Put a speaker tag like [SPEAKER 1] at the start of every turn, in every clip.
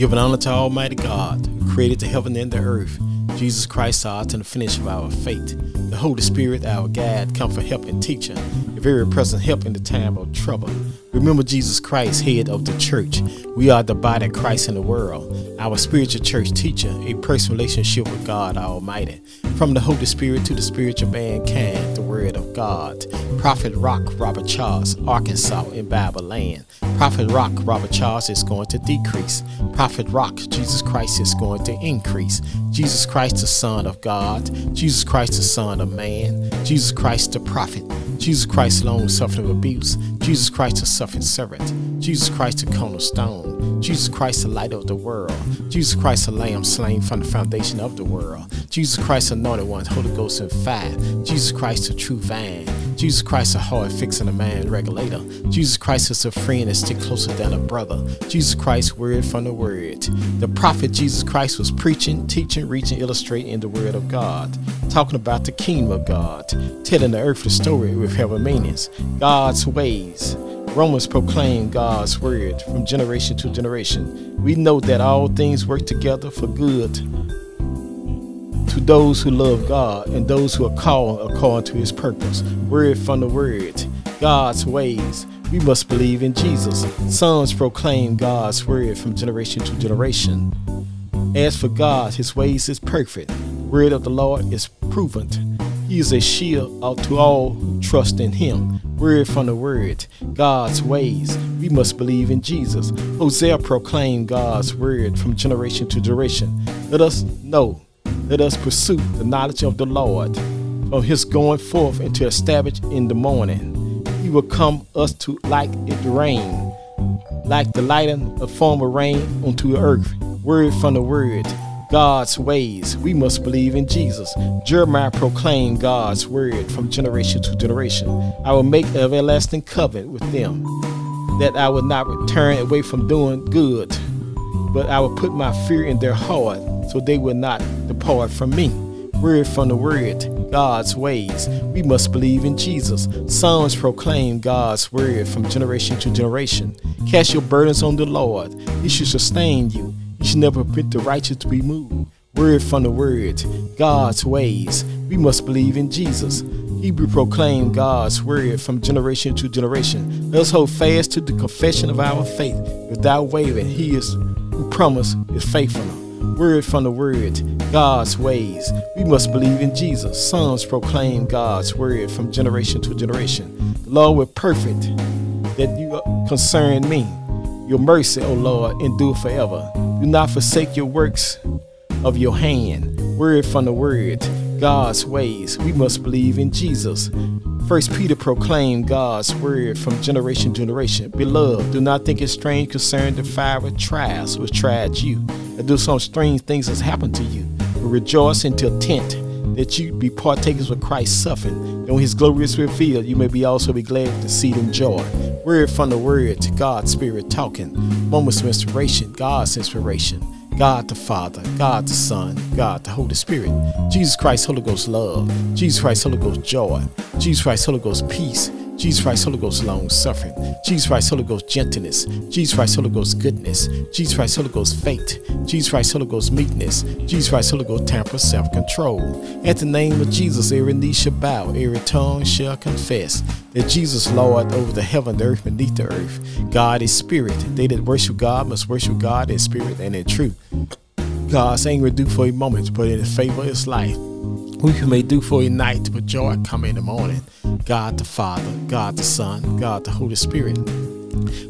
[SPEAKER 1] Giving honor to Almighty God, who created the heaven and the earth. Jesus Christ, our and the finish of our faith. The Holy Spirit, our guide, comfort, help, and teacher. A very present help in the time of trouble. Remember Jesus Christ, head of the church. We are the body of Christ in the world. Our spiritual church teacher, a personal relationship with God Almighty. From the Holy Spirit to the spiritual mankind, the Word of God. Prophet Rock Robert Charles, Arkansas in Bible land. Prophet Rock Robert Charles is going to decrease. Prophet Rock Jesus Christ is going to increase. Jesus Christ, the Son of God. Jesus Christ, the Son of Man. Jesus Christ, the Prophet. Jesus Christ, long suffering abuse. Jesus Christ, the suffering servant. Jesus Christ, the cornerstone. Jesus Christ, the light of the world. Jesus Christ, the Lamb slain from the foundation of the world. Jesus Christ, anointed one, Holy Ghost and fire. Jesus Christ, the true vine. Jesus Christ, a heart fixing a man regulator. Jesus Christ is a friend that stick closer than a brother. Jesus Christ, word from the word. The prophet Jesus Christ was preaching, teaching, reaching, illustrating the word of God, talking about the kingdom of God, telling the earth the story with heaven meanings, God's ways. Romans proclaim God's word from generation to generation. We know that all things work together for good to those who love God and those who are called according to his purpose. Word from the word, God's ways. We must believe in Jesus. Psalms proclaim God's word from generation to generation. As for God, his ways is perfect. Word of the Lord is proven. He is a shield to all who trust in him. Word from the word, God's ways. We must believe in Jesus. Hosea proclaimed God's word from generation to generation. Let us know let us pursue the knowledge of the Lord, of his going forth and to establish in the morning. He will come us to like it rain, like the light of a form of rain unto the earth. Word from the word, God's ways. We must believe in Jesus. Jeremiah proclaimed God's word from generation to generation. I will make an everlasting covenant with them, that I will not return away from doing good, but I will put my fear in their heart so they will not depart from me. Word from the word, God's ways. We must believe in Jesus. Psalms proclaim God's word from generation to generation. Cast your burdens on the Lord. He should sustain you. He should never permit the righteous to be moved. Word from the word, God's ways. We must believe in Jesus. Hebrew proclaim God's word from generation to generation. Let us hold fast to the confession of our faith without wavering. He is who promised is faithful word from the word, God's ways. We must believe in Jesus. Psalms proclaim God's word from generation to generation. The Lord perfect that you concern me. Your mercy, O Lord, endure forever. Do not forsake your works of your hand. Word from the word, God's ways. We must believe in Jesus. First Peter proclaimed God's word from generation to generation. Beloved, do not think it strange concerning the fiery trials which tried you, and do some strange things has happened to you. But rejoice until tent that you be partakers with Christ's suffering. And when his glory is revealed, you may be also be glad to see in joy. Word from the word to God's spirit talking. Moments of inspiration, God's inspiration. God the Father, God the Son, God the Holy Spirit, Jesus Christ, Holy Ghost love, Jesus Christ, Holy Ghost joy, Jesus Christ, Holy Ghost peace, Jesus Christ, Holy Ghost long suffering. Jesus Christ, Holy Ghost gentleness. Jesus Christ, Holy Ghost goodness. Jesus Christ, Holy Ghost faith. Jesus Christ, Holy Ghost meekness. Jesus Christ, Holy Ghost temper, self control. At the name of Jesus, every knee shall bow, every tongue shall confess that Jesus, Lord, over the heaven, the earth, beneath the earth. God is spirit. They that worship God must worship God in spirit and in truth. God's anger do for a moment, but in his favor is life. We may do for a night, but joy come in the morning. God the Father, God the Son, God the Holy Spirit.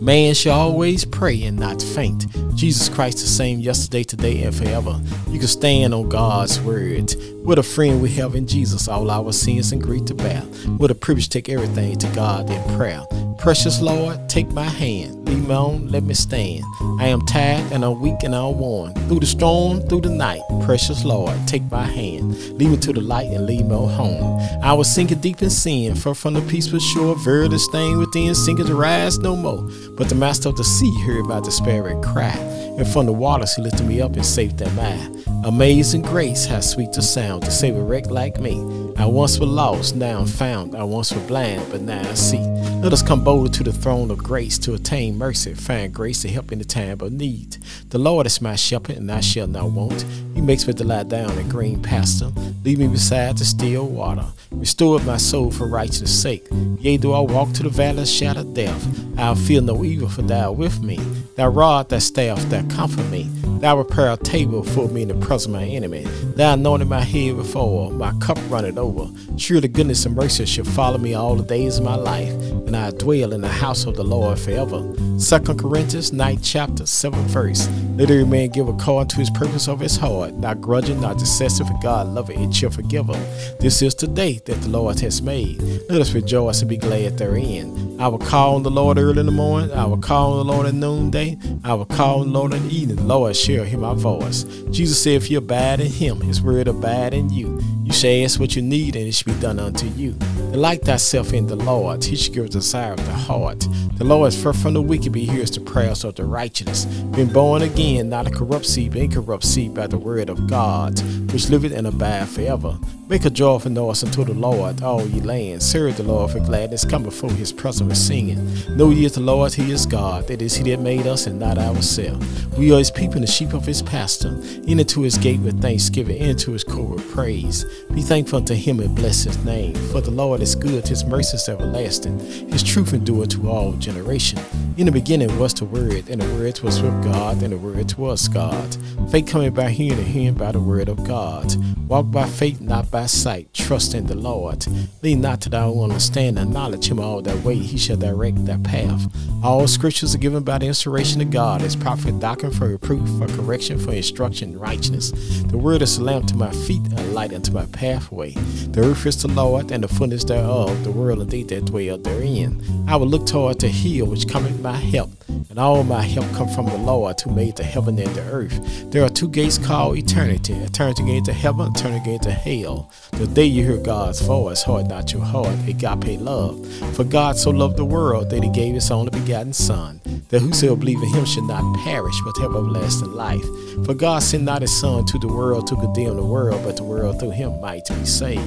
[SPEAKER 1] Man shall always pray and not faint. Jesus Christ the same yesterday, today, and forever. You can stand on God's word. What a friend we have in Jesus, all our sins and grief to bear. What a privilege to take everything to God in prayer. Precious Lord, take my hand. Lead me on, let me stand. I am tired and I'm weak and I'm worn. Through the storm, through the night, precious Lord, take my hand. Lead me to the light and lead me home. I was sinking deep in sin, far from the peaceful shore. Verily staying within, sinking to rise no more. But the master of the sea heard my despairing cry. And from the waters he lifted me up and saved them I. Amazing grace, how sweet the sound to save a wreck like me. I once was lost, now I'm found. I once was blind, but now I see. Let us come boldly to the throne of grace to attain mercy, find grace to help in the time of need. The Lord is my shepherd, and I shall not want. He makes me to lie down in green pasture, lead me beside the still water. Restore my soul for righteousness' sake. Yea, do I walk to the valley of shadow death, I'll fear no evil, for thou with me. Thy rod, thy staff, thou comfort me. Thou prepare a table for me in the presence of my enemy. Thou anointed my head oil, my cup runneth over. Surely goodness and mercy shall follow me all the days of my life, and I dwell in the house of the Lord forever. Second Corinthians 9 chapter 7 verse. Let every man give according to his purpose of his heart, not grudging, not excessive, for God loveth and shall forgive him. This is the day that the Lord has made. Let us rejoice and be glad therein. I will call on the Lord early in the morning. I will call on the Lord at noonday. I will call the Lord in the evening. Lord shall hear my voice. Jesus said, If you abide in him, his word abide in you. You it's what you need, and it should be done unto you. Delight thyself in the Lord. He shall give desire of the heart. The Lord is far from the wicked, but he hears the prayers of the righteous. Been born again, not a corrupt seed, but incorrupt seed by the word of God, which liveth and abide forever. Make a joyful noise unto the Lord, all ye lands. Serve the Lord for gladness. Come before his presence with singing. Know ye the Lord, he is God. It is he that made us and not ourselves. We are his people and the sheep of his pasture. Into his gate with thanksgiving, into his court with praise. Be thankful unto him and bless his name. For the Lord is good, his mercy is everlasting. His truth endureth to all generation. In the beginning was the Word, and the Word was with God, and the Word was God. Faith coming by hearing, and hearing by the Word of God. Walk by faith, not by sight. Trust in the Lord. Lean not to thy own understanding. Acknowledge him all thy way. He shall direct thy path. All scriptures are given by the inspiration of God as prophet doctrine for reproof, for correction, for instruction in righteousness. The word is a lamp to my feet and a light unto my pathway. The earth is the Lord and the fullness thereof, the world and they that dwell therein. I will look toward the hill which cometh my help, and all my help come from the Lord who made the heaven and the earth. There are two gates called eternity, eternity gate to heaven, eternity gate to hell. The day you hear God's voice, heart not your heart, agape love. For God so loved the world that he gave his only begotten Son, that whosoever believe in him should not perish, but have everlasting life. For God sent not his Son to the world to condemn the world, but the world through him might be saved.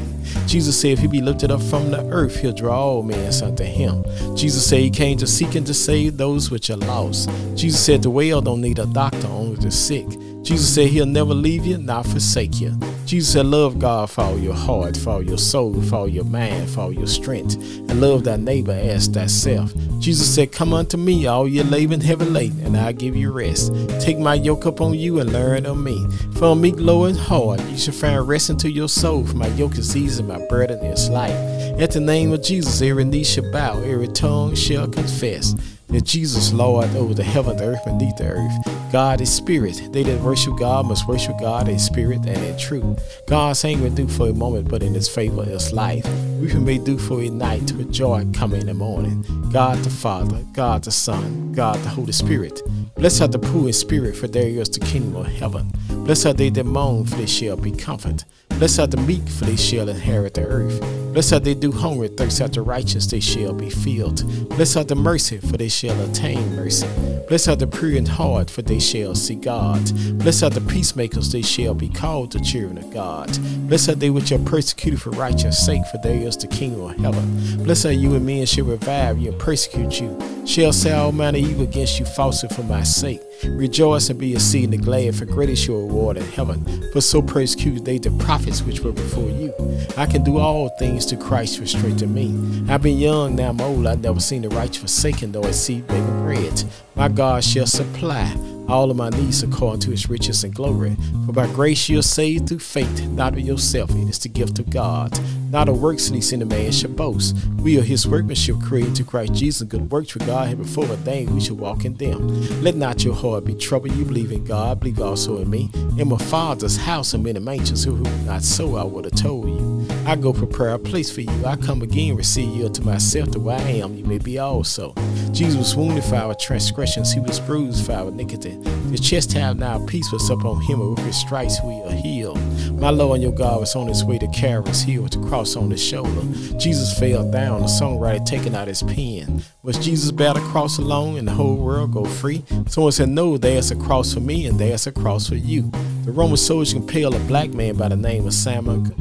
[SPEAKER 1] Jesus said, If he be lifted up from the earth, he'll draw all men unto him. Jesus said he came to seek and to save those which are lost. Jesus said the well don't need a doctor, only the sick. Jesus said he'll never leave you, not forsake you. Jesus said, Love God for all your heart, for all your soul, for all your mind, for all your strength, and love thy neighbor as thyself. Jesus said, Come unto me, all ye labor and heavy laden, and I'll give you rest. Take my yoke upon you and learn of me. For I'm meek, low, and hard, you shall find rest unto your soul, for my yoke is easy, my burden is light. At the name of Jesus, every knee shall bow, every tongue shall confess that Jesus Lord over the heaven, the earth, and the earth. God is spirit. They that worship God must worship God in spirit and in truth. God's anger do for a moment, but in his favor is life. Weeping may do for a night, with joy coming in the morning. God the Father, God the Son, God the Holy Spirit. Blessed are the poor in spirit, for there is the kingdom of heaven. Blessed are they that mourn, for they shall be comforted. Blessed are the meek, for they shall inherit the earth. Blessed are they do hunger, thirst after righteousness, they shall be filled. Blessed are the mercy, for they shall attain mercy. Blessed are the pure in heart, for they shall see God. Blessed are the peacemakers, they shall be called the children of God. Blessed are they which are persecuted for righteousness' sake, for there is the kingdom of heaven. Blessed are you and men shall revive you and persecute you, shall say all manner evil against you falsely for my sake. Rejoice and be exceedingly glad, for great is your reward in heaven. For so persecuted they the prophets which were before you. I can do all things to Christ which strengthen me. I've been young, now I'm old. I've never seen the righteous forsaken, nor a seed begging bread. My God shall supply all of my needs according to his riches and glory. For by grace you're saved through faith, not of yourself. It is the gift of God. Not of works least in a man shall boast. We are his workmanship created to Christ Jesus, good works which God had before ordained we should walk in them. Let not your heart be troubled. You believe in God, believe also in me. In my father's house are many mansions, who not so I would have told you. I go prepare a place for you. I come again, receive you unto myself, to where I am, you may be also. Jesus was wounded for our transgressions, he was bruised for our iniquity. The chest have now peace was upon him, and with his stripes we are healed. My Lord and your God was on his way to Calvary's hill with the cross on his shoulder. Jesus fell down, the songwriter taking out his pen. Was Jesus bear the cross alone and the whole world go free? Someone said, No, there's a cross for me and there's a cross for you. The Roman soldiers compelled a black man by the name of Simon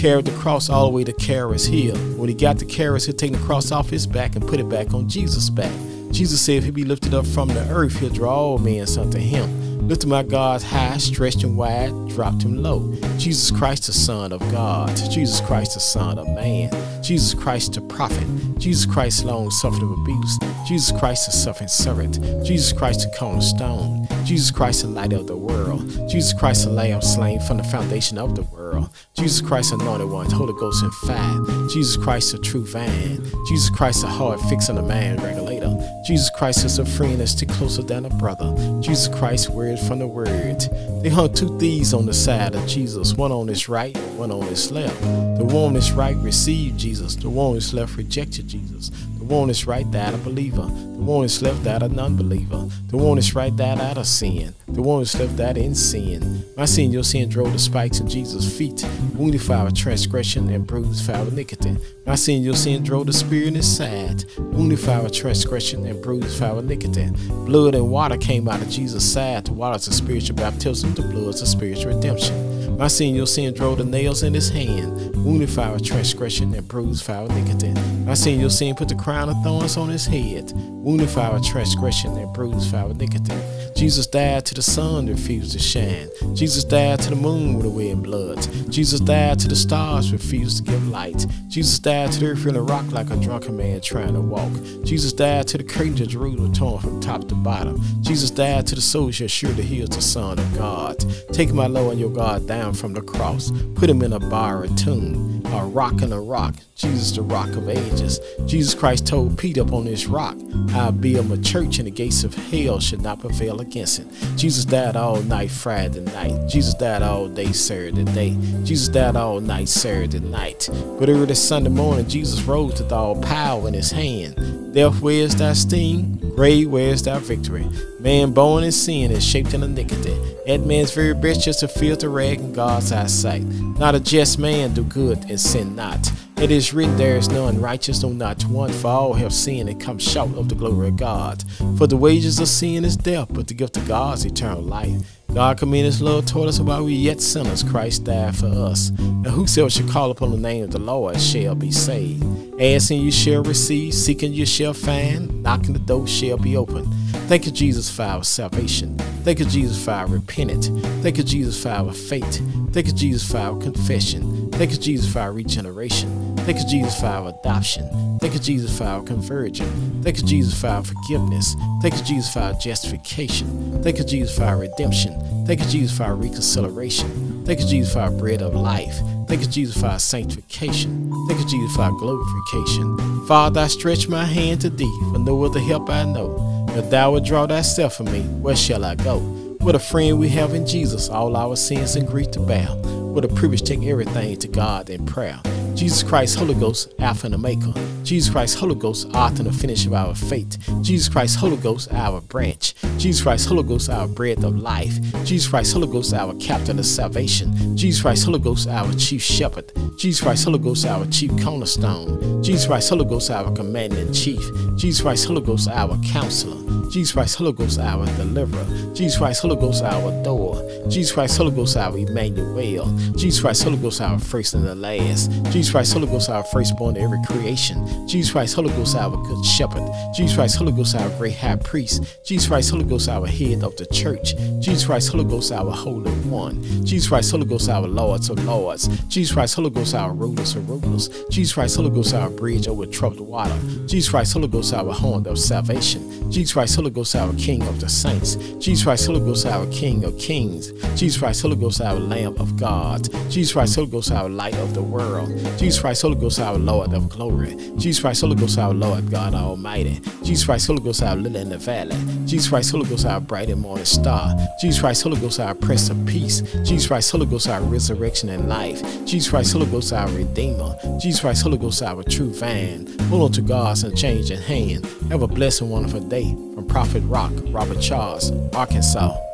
[SPEAKER 1] carried the cross all the way to Caris Hill. When he got to Caris, he'll take the cross off his back and put it back on Jesus' back. Jesus said if he be lifted up from the earth, he'll draw all men unto him. Lifted my God high, stretched him wide, dropped him low. Jesus Christ, the Son of God. Jesus Christ, the Son of Man. Jesus Christ, the prophet. Jesus Christ, long suffering abuse. Jesus Christ, the suffering servant. Jesus Christ, the cornerstone. Jesus Christ, the light of the world. Jesus Christ, the lamb slain from the foundation of the world. Jesus Christ, anointed one, Holy Ghost and fire. Jesus Christ, the true vine. Jesus Christ, the heart fixing the man Jesus Christ is a friend that stick closer than a brother. Jesus Christ, word from the word. They hung two thieves on the side of Jesus, one on his right, one on his left. The one on his right received Jesus, the one on his left rejected Jesus. The one on his right died a believer, the one on his left died a non believer. The one on his right died out of sin, the one on his left died in sin. My sin, your sin drove the spikes in Jesus' feet, wounded for our transgression and bruised for our iniquity. My seen your sin drove the spear in his side, wounded for our transgression and bruised for our nicotine. Blood and water came out of Jesus' side to water the spiritual baptism, the blood of spiritual redemption. My sin, your sin drove the nails in his hand, wounded for our transgression and bruised for our iniquity. My sin, your sin put the crown of thorns on his head, wounded for our transgression and bruised for our iniquity. Jesus died to the sun that refused to shine. Jesus died to the moon with a red blood. Jesus died to the stars refused to give light. Jesus died to the earth in a rock like a drunken man trying to walk. Jesus died to the curtains of Jerusalem torn from top to bottom. Jesus died to the soldier sure to heal the Son of God. Take my Lord and your God down down from the cross, put him in a bar or tomb, a rock in a rock, Jesus the rock of ages. Jesus Christ told Peter upon this rock, I'll build a church and the gates of hell should not prevail against it. Jesus died all night Friday night. Jesus died all day Saturday day. Jesus died all night Saturday night. But early Sunday morning, Jesus rose with all power in his hand. Death, where's thy sting? Grave, where's thy victory? Man born in sin is shaped in iniquity. That man's very best just a filthy rag in God's eyesight. Not a just man do good and sin not. It is written, There is none righteous, no not one, for all have sinned and come short of the glory of God. For the wages of sin is death, but the gift of God is eternal life. God commended his love toward us while we yet sinners, Christ died for us. And whosoever shall call upon the name of the Lord shall be saved. Asking you shall receive, seeking you shall find, knocking the door shall be open. Thank you, Jesus, for our salvation. Thank you, Jesus, for our repentance. Thank you, Jesus, for our faith. Thank you, Jesus, for our confession. Thank you, Jesus, for our regeneration. Thank you, Jesus, for our adoption. Thank you, Jesus, for our conversion. Thank you, Jesus, for our forgiveness. Thank you, Jesus, for our justification. Thank you, Jesus, for our redemption. Thank you, Jesus, for our reconciliation. Thank you, Jesus, for our bread of life. Thank you, Jesus, for our sanctification. Thank you, Jesus, for our glorification. Father, I stretch my hand to thee, for no other help I know. If thou would draw thyself from me, where shall I go? What a friend we have in Jesus, all our sins and grief to bear. What a privilege to take everything to God in prayer. Jesus Christ, Holy Ghost, Alpha and Omega. Jesus Christ, Holy Ghost, author and the finish of our faith. Jesus Christ, Holy Ghost, our branch. Jesus Christ, Holy Ghost, our bread of life. Jesus Christ, Holy Ghost, our captain of salvation. Jesus Christ, Holy Ghost, our chief shepherd. Jesus Christ, Holy Ghost, our chief cornerstone. Jesus Christ, Holy Ghost, our commander in chief. Jesus Christ, Holy Ghost, our counselor. Jesus Christ, Holy Ghost, our deliverer. Jesus Christ, Holy Ghost, our door. Jesus Christ, Holy Ghost, our Emmanuel. Jesus Christ, Holy Ghost, our first and the last. Jesus Christ, Holy Ghost, our firstborn to every creation. Jesus Christ, Holy Ghost, our good shepherd. Jesus Christ, Holy Ghost, our great high priest. Jesus Christ, Holy Ghost, our head of the church. Jesus Christ, Holy Ghost, our holy one. Jesus Christ, Holy Ghost, our lords of lords. Jesus Christ, Holy Ghost, our rulers of rulers. Jesus Christ, Holy Ghost, our bridge over troubled water. Jesus Christ, Holy Ghost, our horn of salvation. Jesus Christ, Holy Ghost, our King of the saints. Jesus Christ, Holy Ghost, our King of kings. Jesus Christ, Holy Ghost, our Lamb of God. Jesus Christ, Holy Ghost, our light of the world. Jesus Christ, Holy Ghost, our Lord of glory. Jesus Christ, Holy Ghost, our Lord God Almighty. Jesus Christ, Holy Ghost, our lily in the valley. Jesus Christ, Holy Ghost, our bright and morning star. Jesus Christ, Holy Ghost, our Prince of Peace. Jesus Christ, Holy Ghost, our resurrection and life. Jesus Christ, Holy Ghost, our Redeemer. Jesus Christ, Holy Ghost, our true vine. Hold on to God's unchanging hand. Have a blessed and wonderful day from Prophet Rock, Robert Charles, Arkansas.